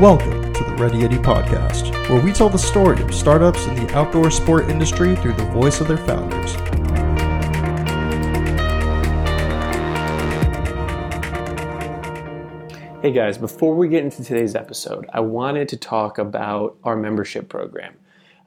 Welcome to the Ready Eddie Podcast, where we tell the story of startups in the outdoor sport industry through the voice of their founders. Hey guys, before we get into today's episode, I wanted to talk about our membership program.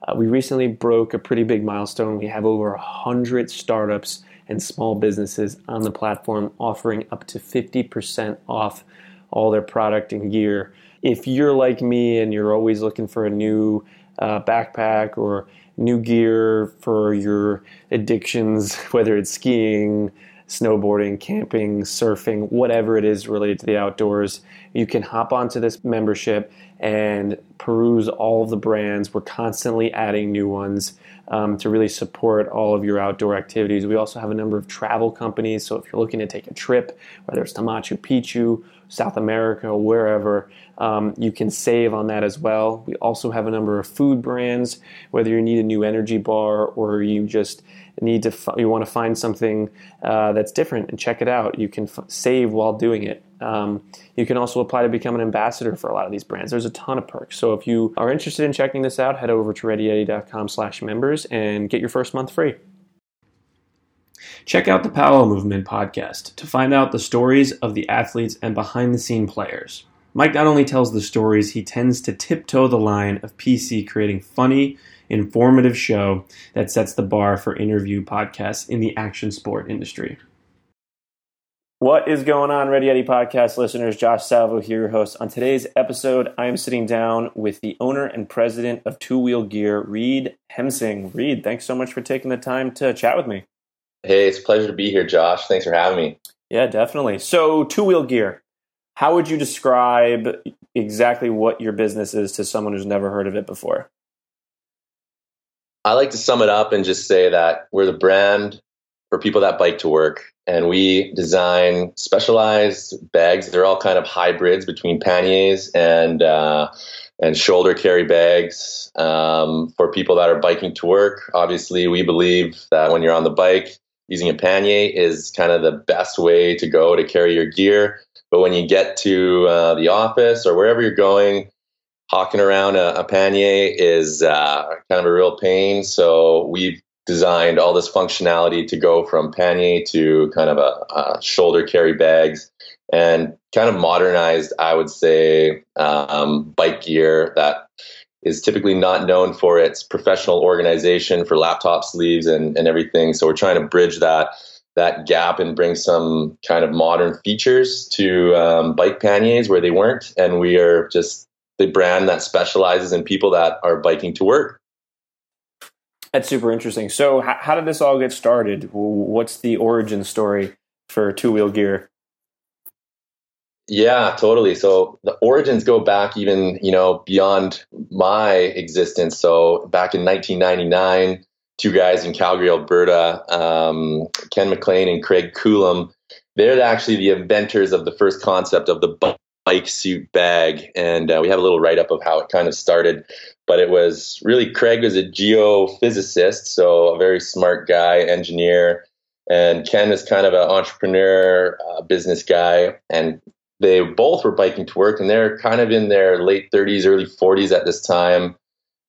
Uh, we recently broke a pretty big milestone. We have over 100 startups and small businesses on the platform offering up to 50% off all their product and gear. If you're like me and you're always looking for a new uh, backpack or new gear for your addictions, whether it's skiing, snowboarding, camping, surfing, whatever it is related to the outdoors, you can hop onto this membership and peruse all of the brands. We're constantly adding new ones um, to really support all of your outdoor activities. We also have a number of travel companies. So if you're looking to take a trip, whether it's to Machu Picchu, South America, wherever, um, you can save on that as well. We also have a number of food brands, whether you need a new energy bar or you just need to you want to find something uh, that's different and check it out. You can f- save while doing it. Um, you can also apply to become an ambassador for a lot of these brands. There's a ton of perks. So if you are interested in checking this out, head over to readyeddie.com slash members and get your first month free. Check out the Powwow Movement podcast to find out the stories of the athletes and behind the scene players. Mike not only tells the stories, he tends to tiptoe the line of PC creating funny, informative show that sets the bar for interview podcasts in the action sport industry. What is going on, Ready Eddie podcast listeners? Josh Salvo here, your host. On today's episode, I am sitting down with the owner and president of Two Wheel Gear, Reed Hemsing. Reed, thanks so much for taking the time to chat with me. Hey, it's a pleasure to be here, Josh. Thanks for having me. Yeah, definitely. So, Two Wheel Gear, how would you describe exactly what your business is to someone who's never heard of it before? I like to sum it up and just say that we're the brand for people that bike to work and we design specialized bags. They're all kind of hybrids between panniers and uh, and shoulder carry bags um, for people that are biking to work. Obviously, we believe that when you're on the bike, using a pannier is kind of the best way to go to carry your gear. But when you get to uh, the office or wherever you're going, hawking around a, a pannier is uh, kind of a real pain. So we've designed all this functionality to go from pannier to kind of a, a shoulder carry bags and kind of modernized, I would say, um, bike gear that is typically not known for its professional organization for laptop sleeves and, and everything. So we're trying to bridge that that gap and bring some kind of modern features to um, bike panniers where they weren't. And we are just the brand that specializes in people that are biking to work. That's super interesting. So, how, how did this all get started? What's the origin story for two wheel gear? Yeah, totally. So the origins go back even, you know, beyond my existence. So back in 1999, two guys in Calgary, Alberta, um, Ken McLean and Craig Coulomb, they're actually the inventors of the first concept of the bike suit bag. And uh, we have a little write up of how it kind of started. But it was really Craig was a geophysicist, so a very smart guy, engineer. And Ken is kind of an entrepreneur, uh, business guy. And they both were biking to work, and they're kind of in their late 30s, early 40s at this time.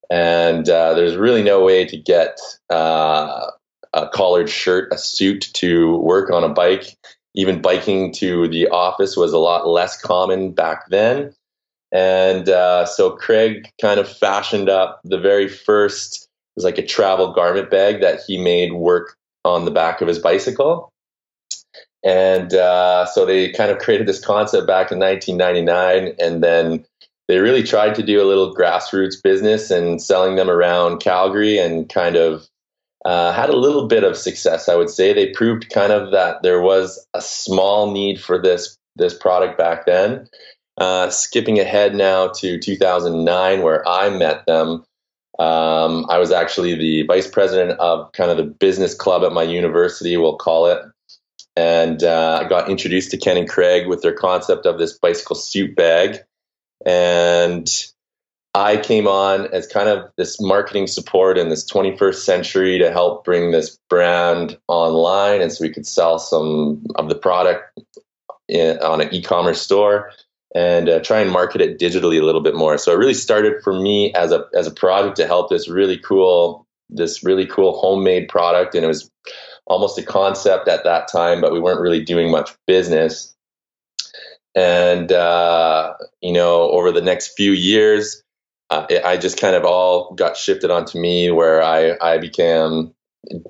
And uh, there's really no way to get uh, a collared shirt, a suit to work on a bike even biking to the office was a lot less common back then. And uh, so Craig kind of fashioned up the very first, it was like a travel garment bag that he made work on the back of his bicycle. And uh, so they kind of created this concept back in 1999. And then they really tried to do a little grassroots business and selling them around Calgary and kind of uh, had a little bit of success, I would say. They proved kind of that there was a small need for this this product back then. Uh, skipping ahead now to 2009, where I met them, um, I was actually the vice president of kind of the business club at my university, we'll call it. And uh, I got introduced to Ken and Craig with their concept of this bicycle suit bag. And I came on as kind of this marketing support in this 21st century to help bring this brand online, and so we could sell some of the product in, on an e-commerce store. and uh, try and market it digitally a little bit more. So it really started for me as a as a project to help this really cool this really cool homemade product, and it was almost a concept at that time, but we weren't really doing much business. And uh, you know, over the next few years, uh, it, I just kind of all got shifted onto me, where I I became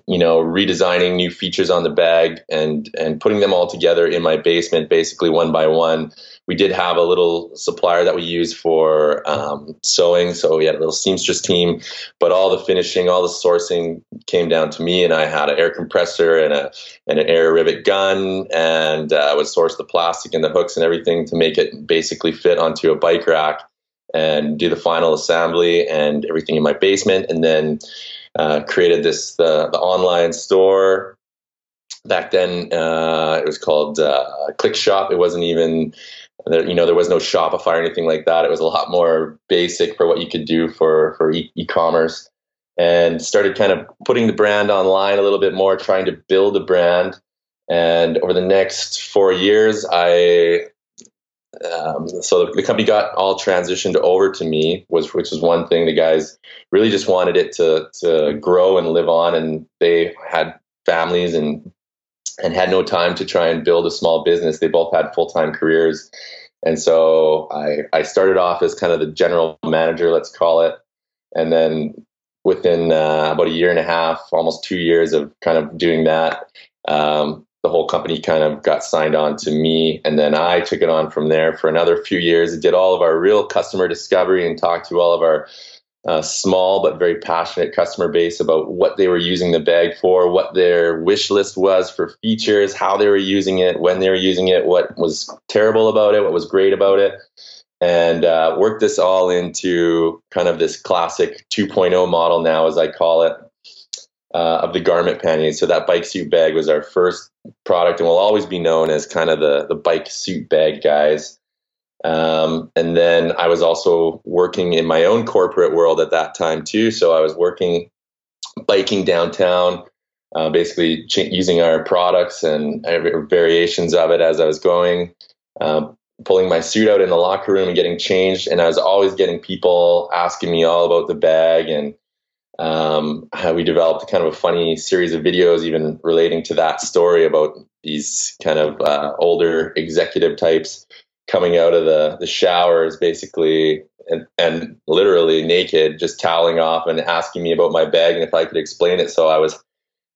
you know redesigning new features on the bag and and putting them all together in my basement basically one by one we did have a little supplier that we used for um, sewing so we had a little seamstress team but all the finishing all the sourcing came down to me and i had an air compressor and a and an air rivet gun and uh, i would source the plastic and the hooks and everything to make it basically fit onto a bike rack and do the final assembly and everything in my basement and then uh, created this the, the online store. Back then, uh, it was called uh, Click Shop. It wasn't even there, you know there was no Shopify or anything like that. It was a lot more basic for what you could do for for e- e-commerce, and started kind of putting the brand online a little bit more, trying to build a brand. And over the next four years, I um, so the, company got all transitioned over to me, was which was one thing. The guys really just wanted it to to grow and live on, and they had families and and had no time to try and build a small business. They both had full time careers, and so I I started off as kind of the general manager, let's call it, and then within uh, about a year and a half, almost two years of kind of doing that. Um, the whole company kind of got signed on to me and then i took it on from there for another few years did all of our real customer discovery and talked to all of our uh, small but very passionate customer base about what they were using the bag for what their wish list was for features how they were using it when they were using it what was terrible about it what was great about it and uh, worked this all into kind of this classic 2.0 model now as i call it uh, of the garment panniers. So that bike suit bag was our first product, and will always be known as kind of the the bike suit bag guys. Um, and then I was also working in my own corporate world at that time too. So I was working biking downtown, uh, basically ch- using our products and variations of it as I was going. Um, pulling my suit out in the locker room and getting changed and i was always getting people asking me all about the bag and um, we developed kind of a funny series of videos even relating to that story about these kind of uh, older executive types coming out of the, the showers basically and, and literally naked just toweling off and asking me about my bag and if i could explain it so i was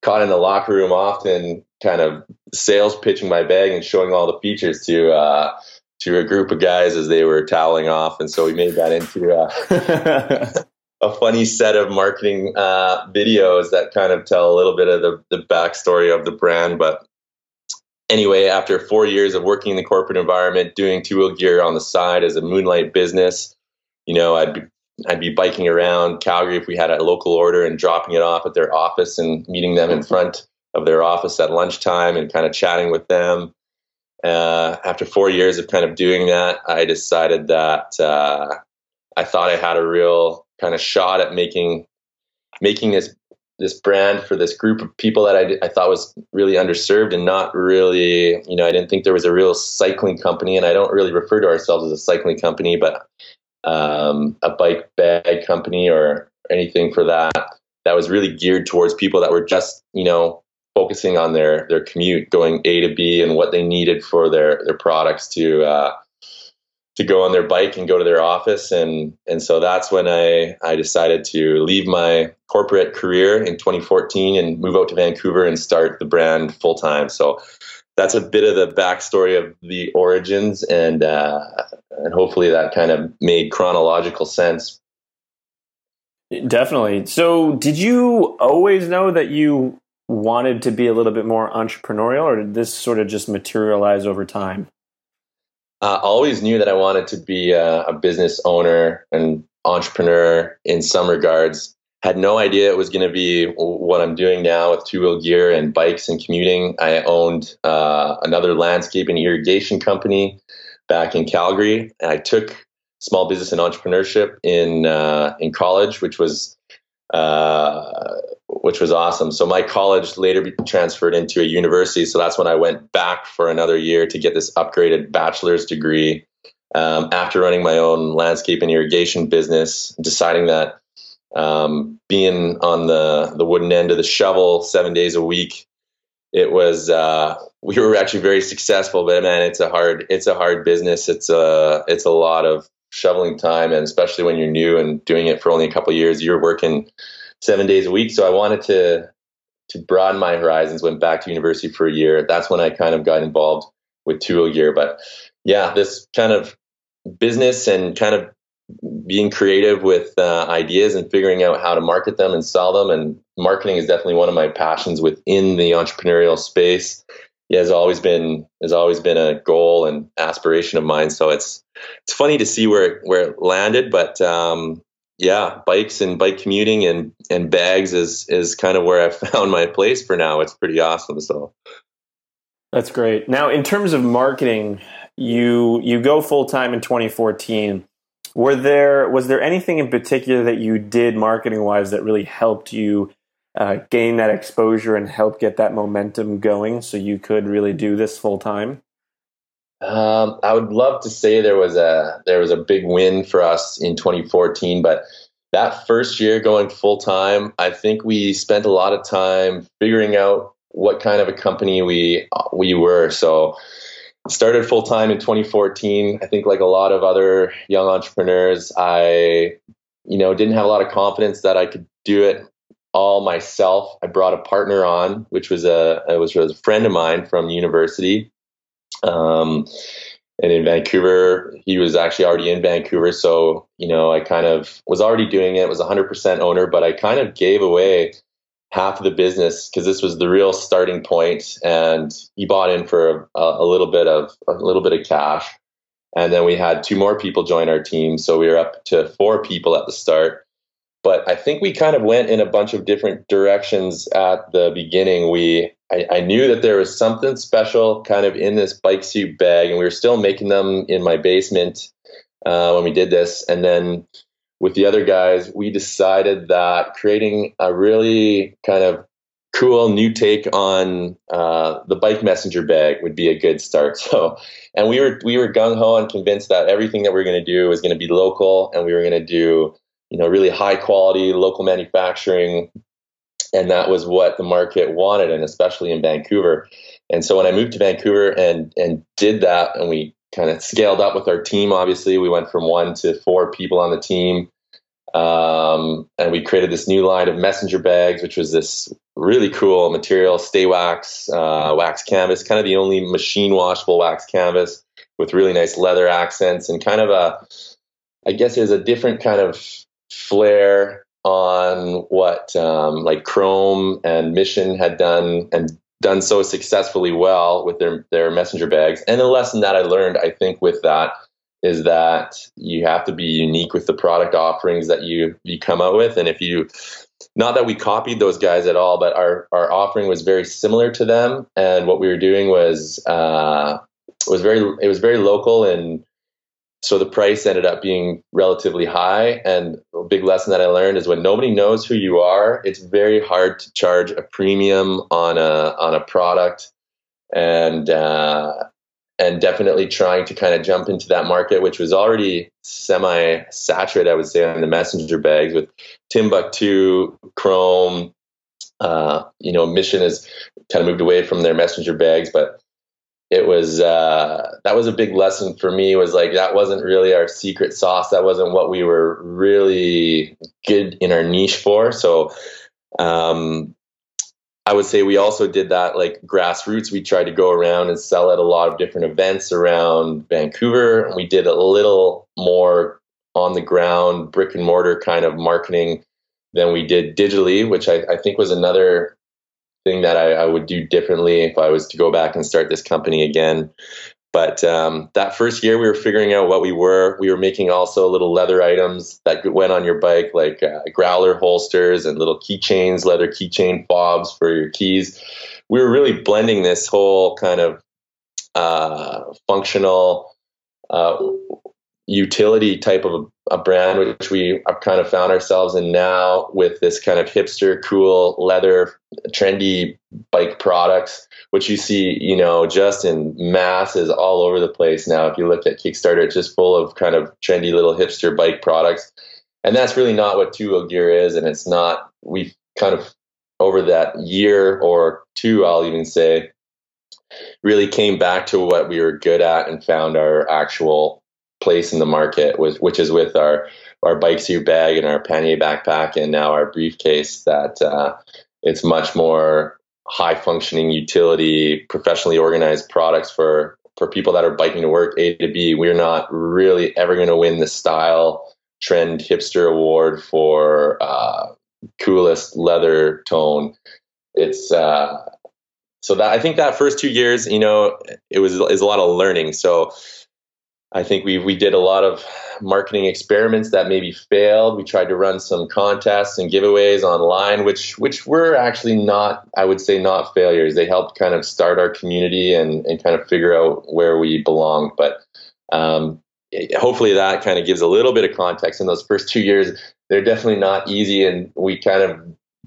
caught in the locker room often kind of sales pitching my bag and showing all the features to uh, to a group of guys as they were toweling off and so we made that into uh, a funny set of marketing uh, videos that kind of tell a little bit of the, the backstory of the brand. But anyway, after four years of working in the corporate environment, doing two wheel gear on the side as a moonlight business, you know, I'd be I'd be biking around Calgary if we had a local order and dropping it off at their office and meeting them in front of their office at lunchtime and kind of chatting with them. Uh, after four years of kind of doing that, I decided that uh, I thought I had a real kind of shot at making making this this brand for this group of people that I, I thought was really underserved and not really, you know, I didn't think there was a real cycling company, and I don't really refer to ourselves as a cycling company, but um, a bike bag company or anything for that. That was really geared towards people that were just, you know, focusing on their their commute, going A to B, and what they needed for their their products to uh, to go on their bike and go to their office and and so that's when I I decided to leave my corporate career in 2014 and move out to Vancouver and start the brand full time. So that's a bit of the backstory of the origins and uh, and hopefully that kind of made chronological sense. Definitely. So did you always know that you wanted to be a little bit more entrepreneurial or did this sort of just materialize over time? Uh, always knew that I wanted to be a, a, business owner and entrepreneur in some regards. Had no idea it was going to be what I'm doing now with two wheel gear and bikes and commuting. I owned uh, another landscape and irrigation company back in Calgary, and I took small business and entrepreneurship in uh, in college, which was uh, which was awesome. So my college later transferred into a university. So that's when I went back for another year to get this upgraded bachelor's degree um, after running my own landscape and irrigation business, deciding that um, being on the the wooden end of the shovel seven days a week, it was uh, we were actually very successful. But man, it's a hard it's a hard business. It's a it's a lot of shoveling time, and especially when you're new and doing it for only a couple years, you're working seven days a week. So I wanted to to broaden my horizons. Went back to university for a year. That's when I kind of got involved with Two Wheel Gear. But yeah, this kind of business and kind of being creative with uh, ideas and figuring out how to market them and sell them. And marketing is definitely one of my passions within the entrepreneurial space. Yeah, has always been has always been a goal and aspiration of mine. So it's it's funny to see where where it landed, but um, yeah, bikes and bike commuting and and bags is is kind of where I found my place for now. It's pretty awesome. So that's great. Now, in terms of marketing, you you go full time in 2014. Were there was there anything in particular that you did marketing wise that really helped you uh, gain that exposure and help get that momentum going, so you could really do this full time? Um, I would love to say there was a there was a big win for us in 2014, but that first year going full time, I think we spent a lot of time figuring out what kind of a company we we were. So started full time in 2014. I think like a lot of other young entrepreneurs, I you know didn't have a lot of confidence that I could do it all myself. I brought a partner on, which was a it was a friend of mine from university um, and in Vancouver, he was actually already in Vancouver. So, you know, I kind of was already doing it, was 100% owner, but I kind of gave away half of the business because this was the real starting point and he bought in for a, a, little bit of a little bit of cash. And then we had two more people join our team. So we were up to four people at the start but i think we kind of went in a bunch of different directions at the beginning we I, I, knew that there was something special kind of in this bike suit bag, and we were still making them in my basement uh, when we did this. And then with the other guys, we decided that creating a really kind of cool new take on uh, the bike messenger bag would be a good start. So, and we were we were gung ho and convinced that everything that we are going to do was going to be local, and we were going to do you know really high quality local manufacturing and that was what the market wanted, and especially in Vancouver. And so when I moved to Vancouver and and did that, and we kind of scaled up with our team. Obviously, we went from one to four people on the team, um, and we created this new line of messenger bags, which was this really cool material, stay wax, uh, wax canvas, kind of the only machine washable wax canvas with really nice leather accents and kind of a, I guess, is a different kind of flair on what um, like Chrome and Mission had done and done so successfully well with their their messenger bags. And the lesson that I learned, I think, with that is that you have to be unique with the product offerings that you you come out with. And if you not that we copied those guys at all, but our our offering was very similar to them. And what we were doing was uh, was very it was very local and so the price ended up being relatively high. And a big lesson that I learned is when nobody knows who you are, it's very hard to charge a premium on a on a product, and uh, and definitely trying to kind of jump into that market, which was already semi saturated, I would say, on the messenger bags with Timbuk2, Chrome. Uh, you know, Mission has kind of moved away from their messenger bags, but it was uh, that was a big lesson for me was like that wasn't really our secret sauce. That wasn't what we were really good in our niche for. So um, i would say we also did that like grassroots. We tried to go around and sell at a lot of different events around vancouver. And we did a little more on the ground brick and mortar kind of marketing than we did digitally which I, I think was another thing that I, I, would do differently if I was to go back and start this company again. But um, that first year, we were figuring out what we were. We were making also little leather items that went on your bike, like uh, growler holsters and little keychains, leather keychain fobs for your keys. We were really blending this whole kind of uh, functional, uh, utility type of a, brand, which we have kind of found ourselves in now with this kind of hipster, cool, leather, trendy bike products, which you see, you know, just in masses all over the place now. If you look at Kickstarter, it's just full of kind of trendy little hipster bike products. And that's really not what two wheel gear is. And it's not, we've kind of over that year or two, I'll even say, really came back to what we were good at and found our actual place in the market, was, which is with our our bike suit bag and our pannier backpack and now our briefcase. That uh, it's much more high functioning utility, professionally organized products for for people that are biking to work A to B. We're not really ever going to win the style trend hipster award for uh, coolest leather tone. It's uh, so that I think that first two years, you know, it was is a lot of learning. So I think we we did a lot of marketing experiments that maybe failed. We tried to run some contests and giveaways online, which which were actually not, I would say, not failures. They helped kind of start our community and and kind of figure out where we belonged. But um, hopefully that kind of gives a little bit of context in those first two years. They're definitely not easy, and we kind of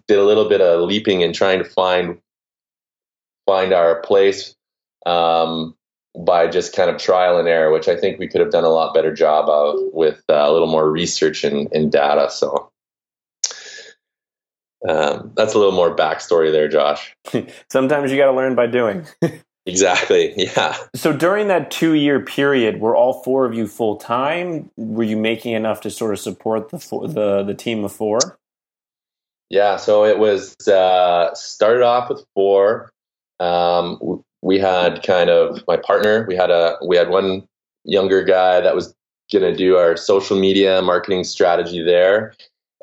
did a little bit of leaping and trying to find find our place. Um, by just kind of trial and error, which I think we could have done a lot better job of with uh, a little more research and, and data. So um, that's a little more backstory there, Josh. Sometimes you got to learn by doing. exactly. Yeah. So during that two year period, were all four of you full time? Were you making enough to sort of support the the the team of four? Yeah. So it was uh, started off with four. Um, we had kind of my partner. We had a we had one younger guy that was going to do our social media marketing strategy there,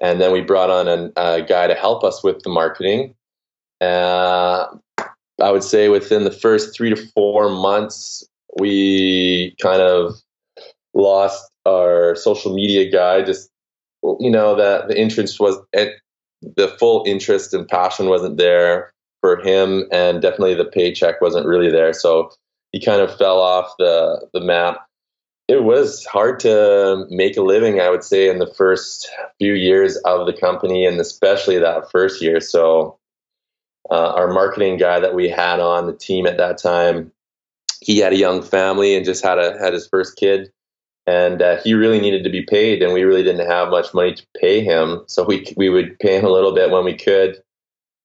and then we brought on a, a guy to help us with the marketing. Uh, I would say within the first three to four months, we kind of lost our social media guy. Just you know that the interest was the full interest and passion wasn't there for him, and definitely the paycheck wasn't really there. So he kind of fell off the the map. It was hard to make a living, I would say, in the first few years of the company, and especially that first year. So uh, our marketing guy that we had on the team at that time, he had a young family and just had a had his first kid and uh, he really needed to be paid and we really didn't have much money to pay him so we we would pay him a little bit when we could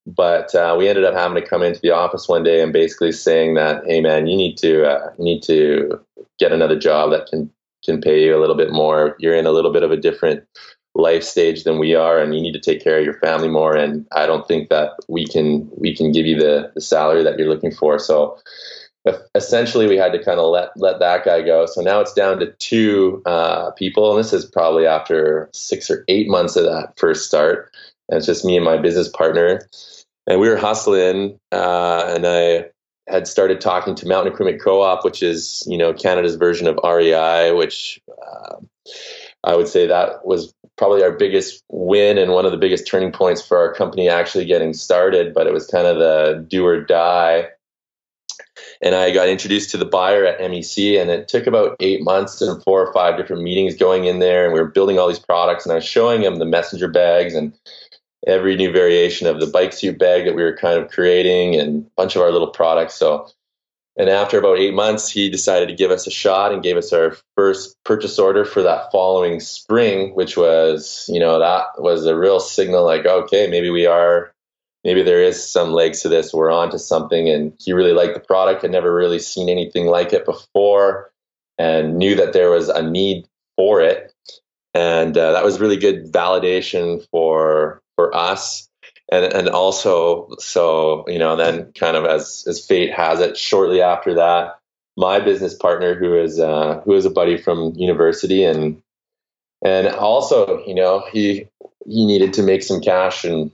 but uh, we ended up having to come into the office one day and basically saying that, hey man, you need to uh, you need to get another job that can can pay you a little bit more. You're in a little bit of a different life stage than we are, and you need to take care of your family more. And I don't think that we can we can give you the the salary that you're looking for. So essentially we had to kind of let let that guy go. So now it's down to two uh, people, and this is probably after six or eight months of that first start. It's just me and my business partner and we were hustling, uh, and I had started talking to Mountain Equipment Co-op, which is you know Canada's version of REI, which uh, I would say that was probably our biggest win and one of the biggest turning points for our company actually getting started. But it was kind of the do or die. And I got introduced to the buyer at MEC, and it took about eight months and four or five different meetings going in there, and we were building all these products. And I was showing him the messenger bags and every new variation of the bike suit bag that we were kind of creating and a bunch of our little products. So, and after about eight months, he decided to give us a shot and gave us our first purchase order for that following spring, which was, you know, that was a real signal like, okay, maybe we are, maybe there is some legs to this. We're on to something. And he really liked the product, had never really seen anything like it before, and knew that there was a need for it. And uh, that was really good validation for for us. And and also so you know then kind of as as fate has it shortly after that my business partner who is uh, who is a buddy from university and and also you know he he needed to make some cash and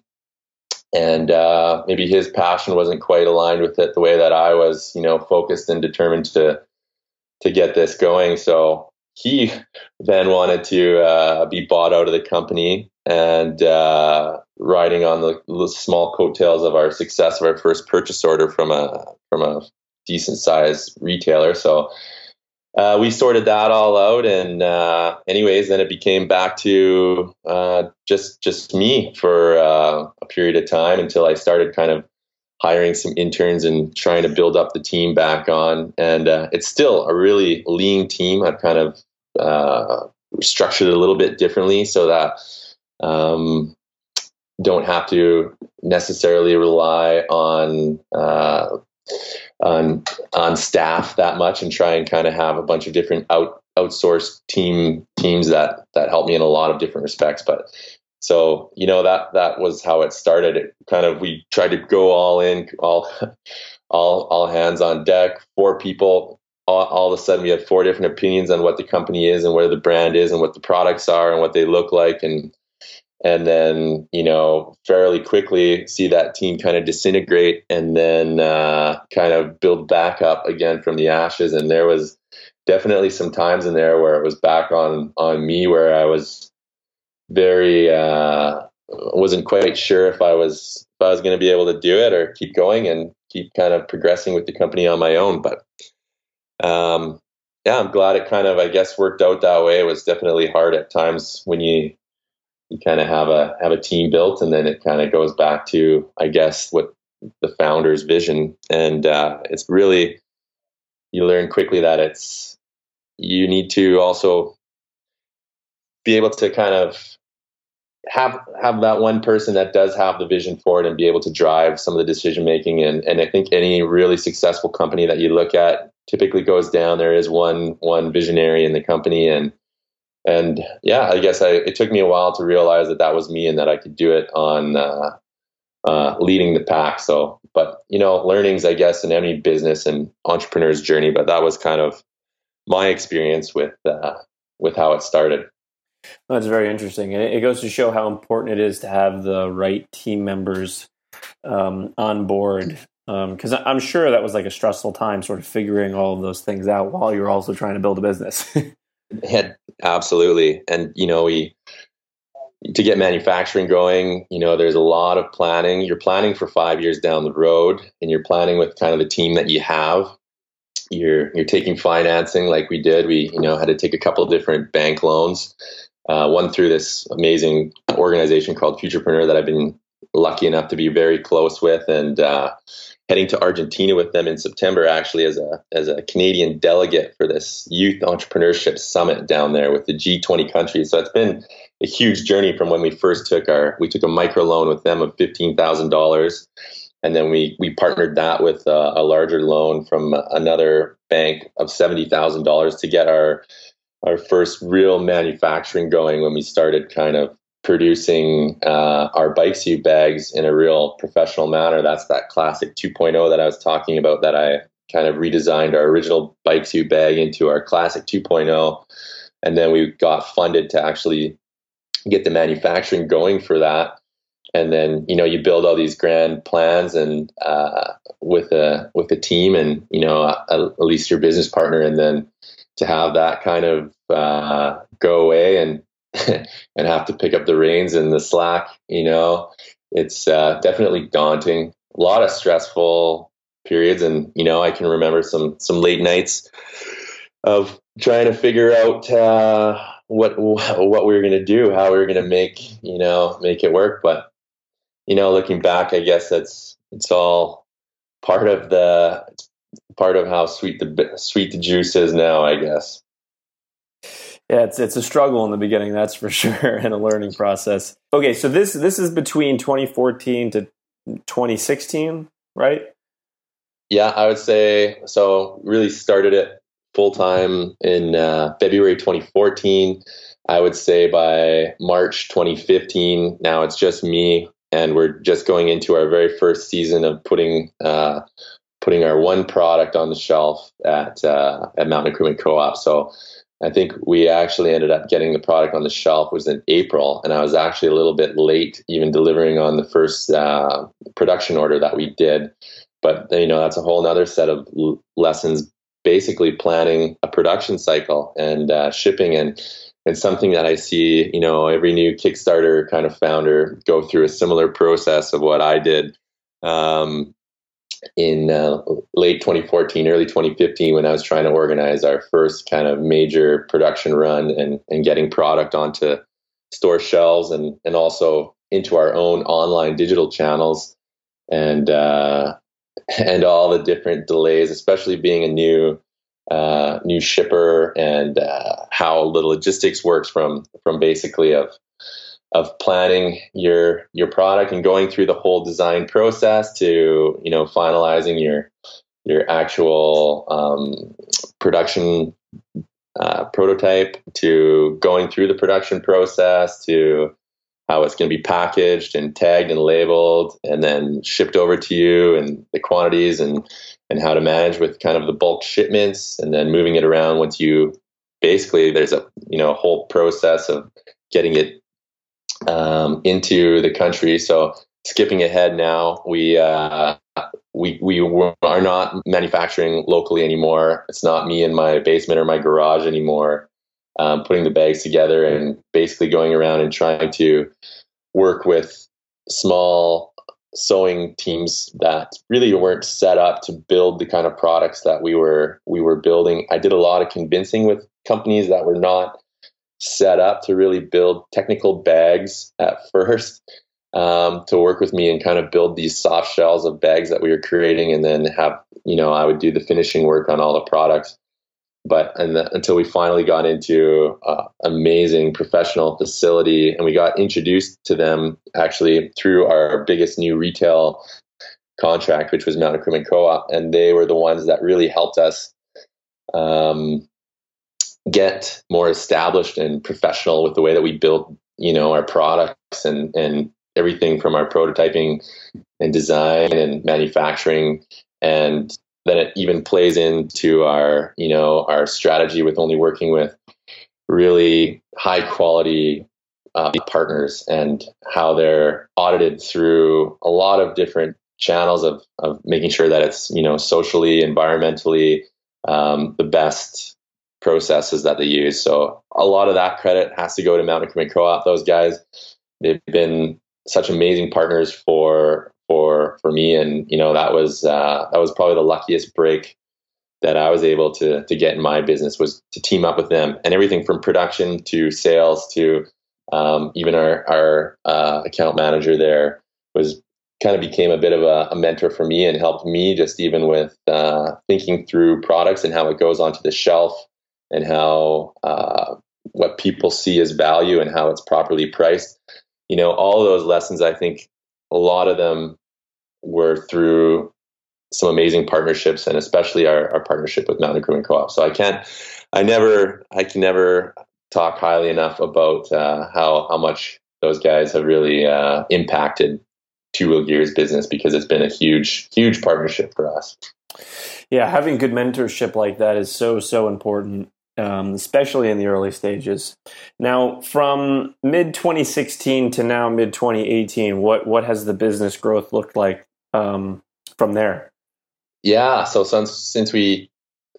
and uh, maybe his passion wasn't quite aligned with it the way that I was you know focused and determined to to get this going. So he then wanted to uh, be bought out of the company and uh, riding on the, the, small coattails of our success of our first purchase order from a from a decent sized retailer. So uh, we sorted that all out, and uh, anyways, then it became back to uh, just just me for uh, a period of time until I started kind of hiring some interns and trying to build up the team back on. And uh, it's still a really lean team. I've kind of structured it a little bit differently so that um, don't have to necessarily rely on on on staff that much and try and kind of have a bunch of different out outsourced team teams that that help me in a lot of different respects. But so you know that that was how it started. It kind of we tried to go all in all all all hands on deck four people. All, all of a sudden we had four different opinions on what the company is and where the brand is and what the products are and what they look like and and then you know fairly quickly see that team kind of disintegrate and then uh, kind of build back up again from the ashes. And there was definitely some times in there where it was back on on me where i was very uh, wasn't quite sure if i was if i was going to be able to do it or keep going and keep kind of progressing with the company on my own. But um, yeah i'm glad it kind of i guess worked out that way. It was definitely hard at times when you you kind of have a have a team built, and then it kind of goes back to I guess what the founder's vision, and uh, it's really you learn quickly that it's you need to also be able to kind of have have that one person that does have the vision for it and be able to drive some of the decision making. And and I think any really successful company that you look at typically goes down. There is one one visionary in the company and and yeah, I guess I, it took me a while to realize that that was me and that I could do it on uh, uh, leading the pack. So, but you know, learnings, I guess, in any business and entrepreneur's journey. But that was kind of my experience with uh, with how it started. That's very interesting, and it goes to show how important it is to have the right team members um, on board. Because um, I'm sure that was like a stressful time, sort of figuring all of those things out while you're also trying to build a business. Yeah, absolutely. And you know, we to get manufacturing going, you know, there's a lot of planning. You're planning for five years down the road, and you're planning with kind of the team that you have. You're you're taking financing like we did. We you know had to take a couple different bank loans. Uh, one through this amazing organization called Futurpreneur that I've been lucky enough to be very close with, and uh, heading to Argentina with them in September, actually as a as a Canadian delegate for this youth entrepreneurship summit down there with the G20 countries. So it's been a huge journey from when we first took our we took a micro loan with them of fifteen thousand dollars, and then we we partnered that with a, a larger loan from another bank of seventy thousand dollars to get our our first real manufacturing going when we started kind of producing uh, our bike suit bags in a real professional manner. That's that classic 2.0 that I was talking about that I kind of redesigned our original bike suit bag into our classic 2.0. And then we got funded to actually get the manufacturing going for that. And then, you know, you build all these grand plans and uh, with a with a team and, you know, at least your business partner. And then to have that kind of uh, go away and and have to pick up the reins and the slack, you know, it's uh, definitely daunting. A lot of stressful periods, and you know, I can remember some some late nights of trying to figure out uh, what what we were going to do, how we were going to make you know make it work. But you know, looking back, I guess that's it's all part of the part of how sweet the sweet the juice is now. I guess. Yeah, it's it's a struggle in the beginning, that's for sure, and a learning process. Okay, so this this is between 2014 to 2016, right? Yeah, I would say so. Really started it full time in uh, February 2014. I would say by March 2015. Now it's just me, and we're just going into our very first season of putting uh, putting our one product on the shelf at uh, at Mountain Equipment Co-op. So I think we actually ended up getting the product on the shelf was in April, and I was actually a little bit late even delivering on the first uh, production order that we did. But you know that's a whole other set of l- lessons. Basically, planning a production cycle and uh, shipping, and and something that I see, you know, every new Kickstarter kind of founder go through a similar process of what I did. Um, in uh, late 2014, early 2015, when I was trying to organize our first kind of major production run and, and getting product onto store shelves and, and also into our own online digital channels. And uh, and all the different delays, especially being a new uh, new shipper and uh, how the logistics works from from basically of of planning your your product and going through the whole design process to you know finalizing your your actual um, production uh, prototype to going through the production process to how it's going to be packaged and tagged and labeled and then shipped over to you and the quantities and and how to manage with kind of the bulk shipments and then moving it around once you basically there's a you know a whole process of getting it um, into the country. So skipping ahead now we uh, we we are not manufacturing locally anymore. It's not me in my basement or my garage anymore. Um, putting the bags together and basically going around and trying to work with small sewing teams that really weren't set up to build the kind of products that we were we were building. I did a lot of convincing with companies that were not set up to really build technical bags at first um, to work with me and kind of build these soft shells of bags that we were creating and then have you know I would do the finishing work on all the products. But the, until we finally got into uh, amazing professional facility and we got introduced to them actually through our biggest new retail contract which was mountain equipment co-op. And they were the ones that really helped us um, get more established and professional with the way that we build you know our products and and everything from our prototyping and design and manufacturing. And then it even plays into our you know our strategy with only working with really high quality uh, partners and how they're audited through a lot of different channels of, of making sure that it's you know socially environmentally um, the best processes that they use. So a lot of that credit has to go to mountain equipment co-op. Those guys they've been such amazing partners for for for me, and you know that was uh, that was probably the luckiest break that I was able to to get in my business was to team up with them, and everything from production to sales to um, even our our uh, account manager there was kind of became a bit of a, a, mentor for me and helped me just even with uh, thinking through products and how it goes onto the shelf and how uh, what people see as value and how it's properly priced. You know, all those lessons I think a lot of them were through some amazing partnerships and especially our, our partnership with Mountain Equipment Co-op. So I can't, I never, I can never talk highly enough about uh, how, how much those guys have really uh, impacted two wheel gears business because it's been a huge, huge partnership for us. Yeah, having good mentorship like that is so, so important um, especially in the early stages. Now, from mid 2016 to now mid 2018, what what has the business growth looked like um, from there? Yeah, so since since we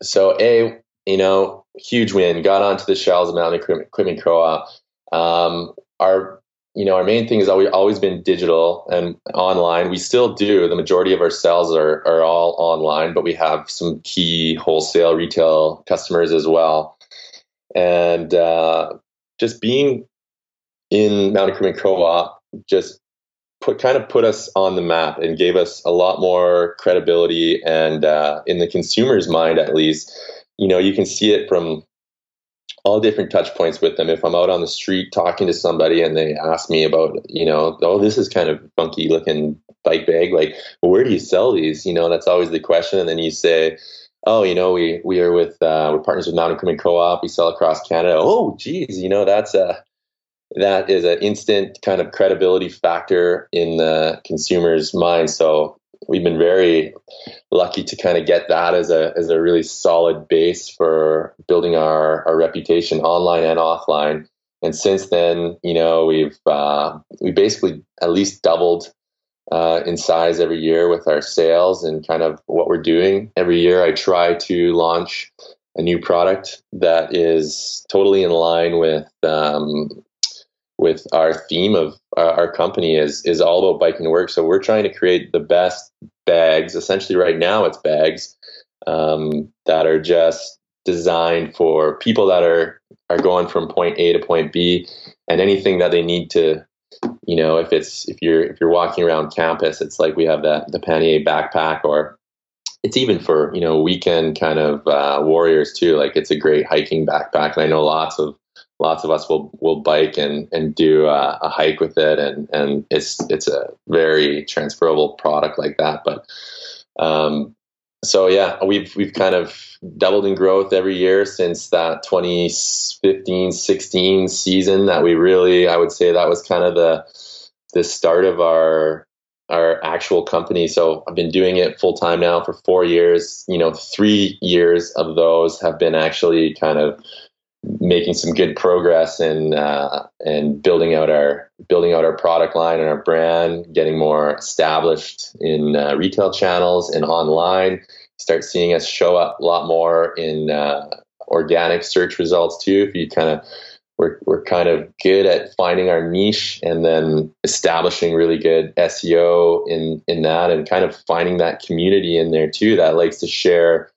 so a you know huge win, got onto the of Mountain Equipment Co-op. Um, our you know our main thing has always always been digital and online. We still do. The majority of our sales are are all online, but we have some key wholesale retail customers as well. And uh, just being in Mountain Equipment Co-op just put kind of put us on the map and gave us a lot more credibility and uh, in the consumer's mind at least you know you can see it from all different touch points with them. If i'm out on the street talking to somebody and they ask me about you know oh this is kind of funky looking bike bag like well, where do you sell these? You know that's always the question. And then you say oh you know we we are with uh, we're partners with mountain equipment co-op. We sell across canada. Oh geez you know that's a that is an instant kind of credibility factor in the consumer's mind. So we've been very lucky to kind of get that as a as a really solid base for building our our reputation online and offline. And since then, you know, we've uh, we basically at least doubled uh, in size every year with our sales and kind of what we're doing every year. I try to launch a new product that is totally in line with um, with our theme of uh, our company is is all about biking and work. So we're trying to create the best bags. Essentially, right now it's bags um, that are just designed for people that are are going from point A to point B, and anything that they need to, you know, if it's if you're if you're walking around campus, it's like we have the the Pannier backpack, or it's even for you know weekend kind of uh, warriors too. Like it's a great hiking backpack, and I know lots of lots of us will will bike and and do a, a hike with it, and and it's it's a very transferable product like that. But um, so yeah, we've we've kind of doubled in growth every year since that 2015 16 season that we really I would say that was kind of the the start of our our actual company. So I've been doing it full time now for four years. You know, three years of those have been actually kind of making some good progress in uh, and building out our building out our product line and our brand, getting more established in uh, retail channels and online. Start seeing us show up a lot more in uh, organic search results too. If you kind of we're we're kind of good at finding our niche and then establishing really good SEO in in that and kind of finding that community in there too that likes to share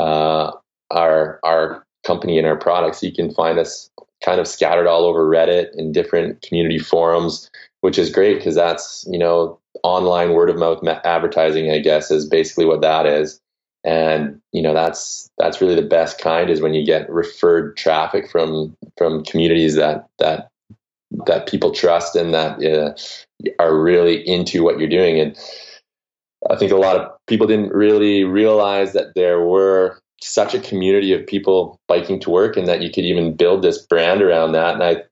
uh, our our company and our products. You can find us kind of scattered all over Reddit and different community forums, which is great because that's, you know, online word of mouth advertising, I guess, is basically what that is. And, you know, that's, that's really the best kind is when you get referred traffic from, from communities that, that, that people trust and that uh, are really into what you're doing. And I think a lot of people didn't really realize that there were such a community of people biking to work and that you could even build this brand around that. And I,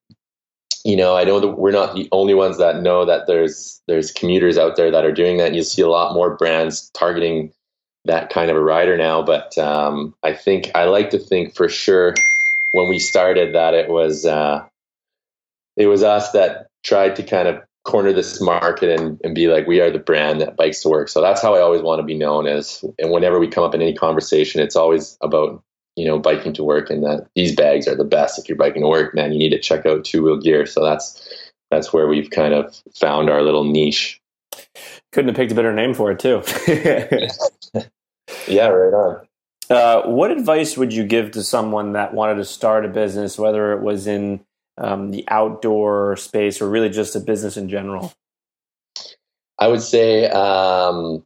you know, I know that we're not the only ones that know that there's there's commuters out there that are doing that. You'll see a lot more brands targeting that kind of a rider now. But um, I think I like to think for sure when we started that it was uh, it was us that tried to kind of corner this market and, and be like we are the brand that bikes to work. So that's how i always want to be known as and whenever we come up in any conversation it's always about you know biking to work and that these bags are the best if you're biking to work man you need to check out two wheel gear. So that's that's where we've kind of found our little niche. Couldn't have picked a better name for it too. Yeah right on. Uh, what advice would you give to someone that wanted to start a business whether it was in um, the outdoor space or really just a business in general? I would say um,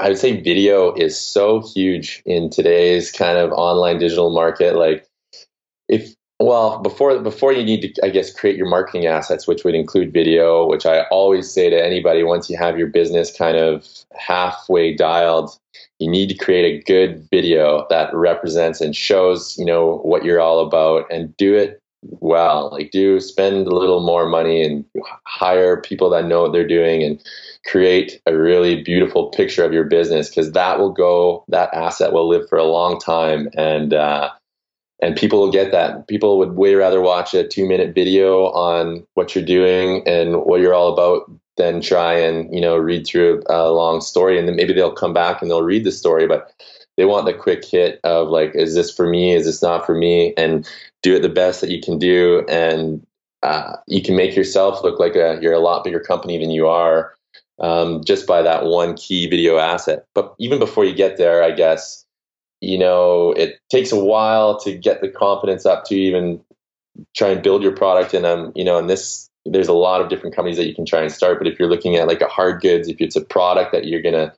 I would say video is so huge in today's kind of online digital market. Like if well before before you need to I guess create your marketing assets, which would include video, which I always say to anybody once you have your business kind of halfway dialed, you need to create a good video that represents and shows you know what you're all about and do it well. Like, do spend a little more money and hire people that know what they're doing and create a really beautiful picture of your business because that will go, that asset will live for a long time. And, uh, and people will get that. People would way rather watch a two minute video on what you're doing and what you're all about than try and, you know, read through a long story. And then maybe they'll come back and they'll read the story, but they want the quick hit of like, is this for me? Is this not for me? And do it the best that you can do. And uh, you can make yourself look like a, you're a lot bigger company than you are um, just by that one key video asset. But even before you get there, I guess, you know, it takes a while to get the confidence up to even try and build your product. And, um, you know, and this, there's a lot of different companies that you can try and start. But if you're looking at like a hard goods, if it's a product that you're to,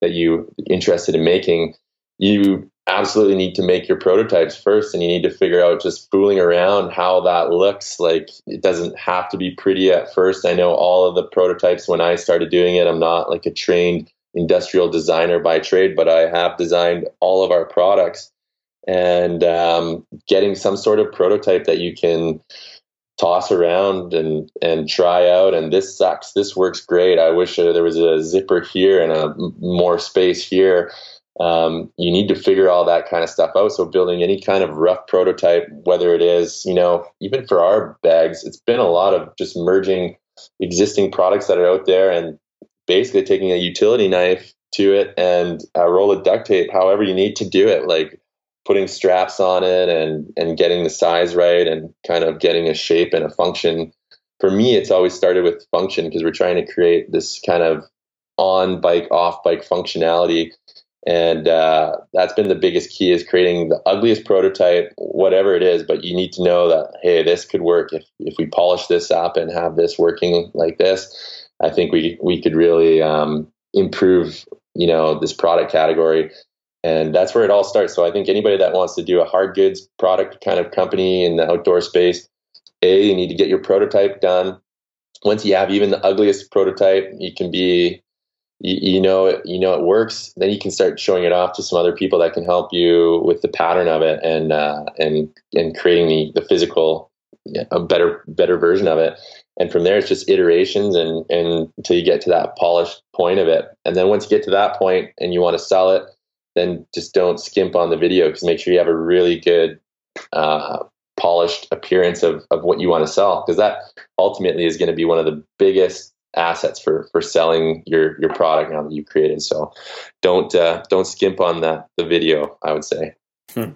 that you interested in making, you absolutely need to make your prototypes first and you need to figure out just fooling around how that looks. Like it doesn't have to be pretty at first. I know all of the prototypes when i started doing it i'm not like a trained industrial designer by trade but i have designed all of our products. And um, getting some sort of prototype that you can toss around and and try out and this sucks. This works great. I wish uh, there was a zipper here and a more space here um, you need to figure all that kind of stuff out. So building any kind of rough prototype, whether it is, you know, even for our bags, it's been a lot of just merging existing products that are out there and basically taking a utility knife to it and a roll of duct tape, however you need to do it, like putting straps on it and and getting the size right and kind of getting a shape and a function. For me, it's always started with function because we're trying to create this kind of on bike, off bike functionality. And uh, that's been the biggest key is creating the ugliest prototype, whatever it is. But you need to know that hey, this could work if if we polish this up and have this working like this. I think we we could really um, improve you know this product category and that's where it all starts so i think anybody that wants to do a hard goods product kind of company in the outdoor space a you need to get your prototype done once you have even the ugliest prototype you can be you, you know you know it works then you can start showing it off to some other people that can help you with the pattern of it and uh, and and creating the, the physical a better better version of it. And from there it's just iterations and and until you get to that polished point of it. And then once you get to that point and you want to sell it then just don't skimp on the video because make sure you have a really good uh, polished appearance of, of what you want to sell because that ultimately is going to be one of the biggest assets for for selling your your product now that you've created. So don't uh, don't skimp on the the video i would say. Hmm.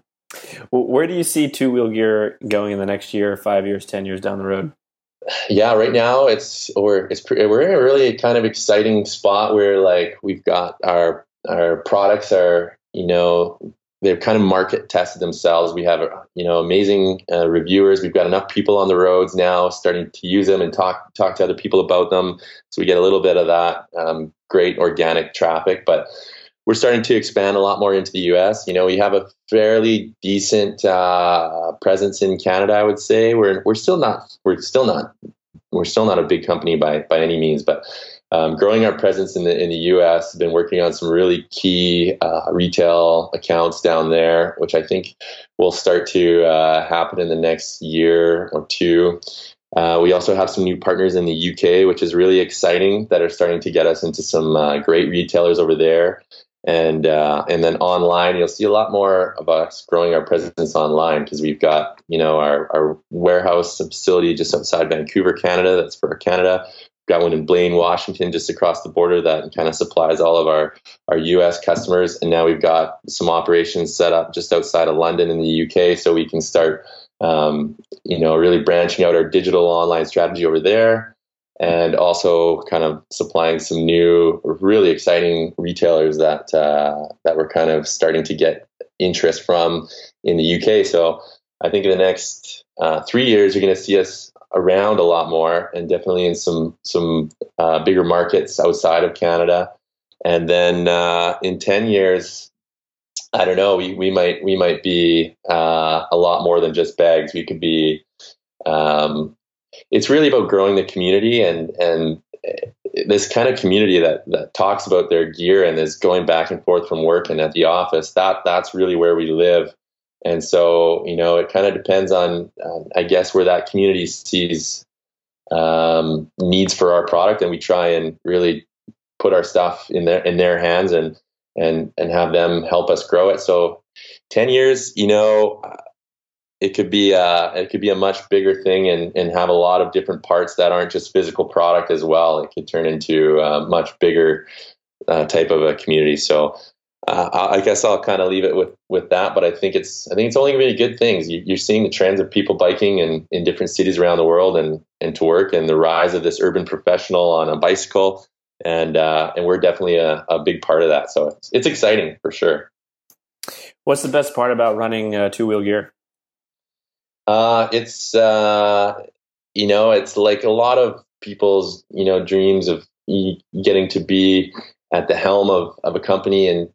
well, where do you see two wheel gear going in the next year five years ten years down the road? Yeah right now it's we're it's we're in a really kind of exciting spot where like we've got our our products are you know they've kind of market tested themselves. We have you know amazing uh, reviewers. We've got enough people on the roads now starting to use them and talk talk to other people about them. So we get a little bit of that um, great organic traffic, but we're starting to expand a lot more into the U.S. You know, we have a fairly decent uh, presence in Canada. I would say we're we're still not we're still not we're still not a big company by by any means, but um, growing our presence in the in the U.S. Been working on some really key uh, retail accounts down there, which I think will start to uh, happen in the next year or two. Uh, we also have some new partners in the UK, which is really exciting, that are starting to get us into some uh, great retailers over there. And uh, and then online, you'll see a lot more of us growing our presence online because we've got you know our, our warehouse facility just outside Vancouver, Canada. That's for Canada We've got one in Blaine, Washington, just across the border that kind of supplies all of our, our US customers. And now we've got some operations set up just outside of London in the UK so we can start, um, you know, really branching out our digital online strategy over there and also kind of supplying some new, really exciting retailers that, uh, that we're kind of starting to get interest from in the UK. So I think in the next uh, three years, you're going to see us around a lot more, and definitely in some some uh, bigger markets outside of Canada. And then uh, in ten years, I don't know. We, we might we might be uh, a lot more than just bags. We could be. Um, it's really about growing the community and and this kind of community that that talks about their gear and is going back and forth from work and at the office. That that's really where we live. And so, you know, it kind of depends on, I guess, where that community sees um, needs for our product, and we try and really put our stuff in their in their hands and and and have them help us grow it. So, ten years, you know, it could be uh, it could be a much bigger thing and and have a lot of different parts that aren't just physical product as well. It could turn into a much bigger uh, type of a community. So uh, I guess I'll kind of leave it with with that. But I think it's I think it's only going to be good things. You, are seeing the trends of people biking in, in different cities around the world and and to work, and the rise of this urban professional on a bicycle, and uh, and we're definitely a, a big part of that. So it's, it's exciting for sure. What's the best part about running uh, two wheel gear? Uh, it's uh, you know it's like a lot of people's you know dreams of getting to be at the helm of, of a company and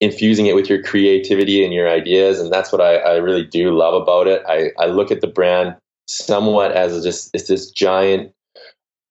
infusing it with your creativity and your ideas. And that's what I, I really do love about it. I, I look at the brand somewhat as just it's this giant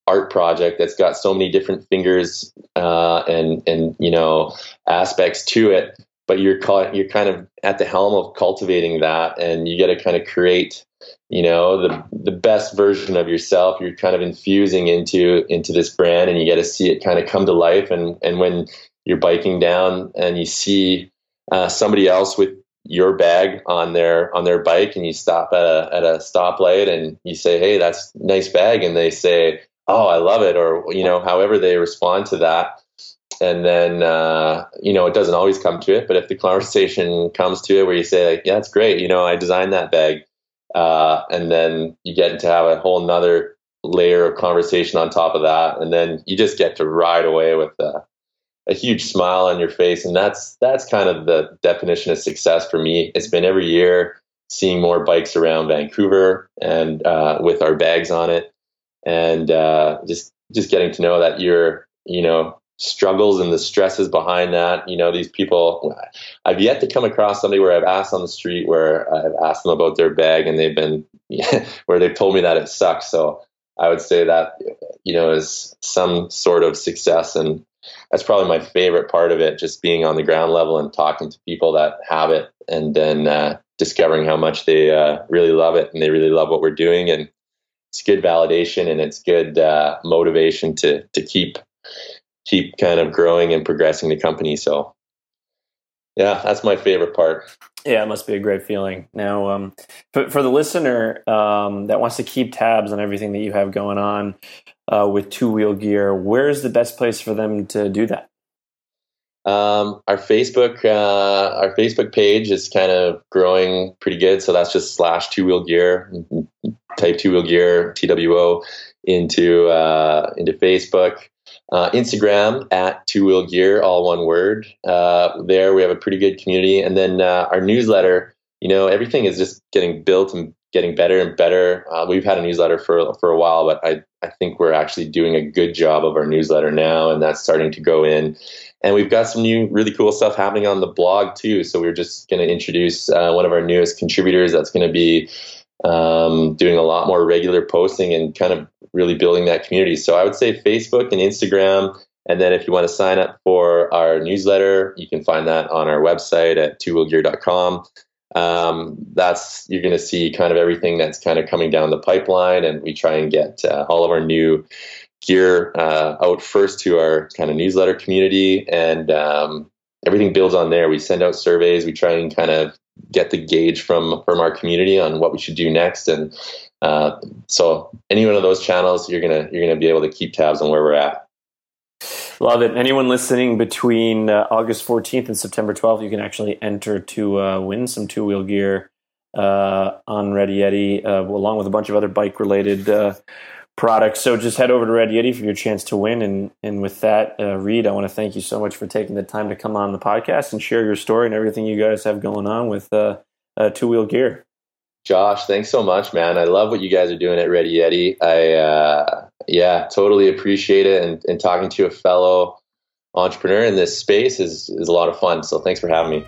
art project that's got so many different fingers uh, and and you know aspects to it. But you're caught, you're kind of at the helm of cultivating that, and you get to kind of create, you know, the the best version of yourself. You're kind of infusing into into this brand, and you get to see it kind of come to life. And and when you're biking down and you see uh, somebody else with your bag on their on their bike and you stop at a at a stoplight and you say hey that's nice bag and they say oh i love it or you know however they respond to that and then uh, you know it doesn't always come to it but if the conversation comes to it where you say like yeah that's great you know i designed that bag uh, and then you get to have a whole nother layer of conversation on top of that, and then you just get to ride away with a, a huge smile on your face, and that's that's kind of the definition of success for me. It's been every year seeing more bikes around Vancouver and uh, with our bags on it, and uh, just just getting to know that you're you know struggles and the stresses behind that. You know, these people, I've yet to come across somebody where I've asked on the street where I've asked them about their bag and they've been, where they've told me that it sucks. So I would say that, you know, is some sort of success. And that's probably my favorite part of it, just being on the ground level and talking to people that have it and then uh, discovering how much they uh, really love it and they really love what we're doing. And it's good validation and it's good uh, motivation to, to keep keep kind of growing and progressing the company. So, yeah, that's my favorite part. Yeah, it must be a great feeling. Now, um, for, for the listener um, that wants to keep tabs on everything that you have going on uh, with two wheel gear, where's the best place for them to do that? Um, our Facebook, uh, our Facebook page is kind of growing pretty good. So that's just slash two wheel gear, type two wheel gear, TWO into, uh, into Facebook. Uh, Instagram at Two Wheel Gear, all one word. Uh, there we have a pretty good community, and then uh, our newsletter. You know, everything is just getting built and getting better and better. Uh, we've had a newsletter for for a while, but I I think we're actually doing a good job of our newsletter now, and that's starting to go in. And we've got some new, really cool stuff happening on the blog too. So we're just going to introduce uh, one of our newest contributors. That's going to be um, doing a lot more regular posting and kind of really building that community. So I would say Facebook and Instagram. And then if you want to sign up for our newsletter, you can find that on our website at twowheelgear.com. Um, that's you're going to see kind of everything that's kind of coming down the pipeline, and we try and get uh, all of our new gear uh, out first to our kind of newsletter community, and um, everything builds on there. We send out surveys. We try and kind of get the gauge from from our community on what we should do next, and uh, so any one of those channels, you're gonna you're gonna be able to keep tabs on where we're at. Love it. Anyone listening between uh, August 14th and September 12th, you can actually enter to uh, win some two wheel gear uh, on Ready Yeti, uh, along with a bunch of other bike related uh, products. So just head over to Ready Yeti for your chance to win. And and with that, uh, Reed, I want to thank you so much for taking the time to come on the podcast and share your story and everything you guys have going on with two wheel gear. Josh, thanks so much, man. I love what you guys are doing at Ready Yeti. I, uh, yeah, totally appreciate it. And, and talking to a fellow entrepreneur in this space is, is a lot of fun. So thanks for having me.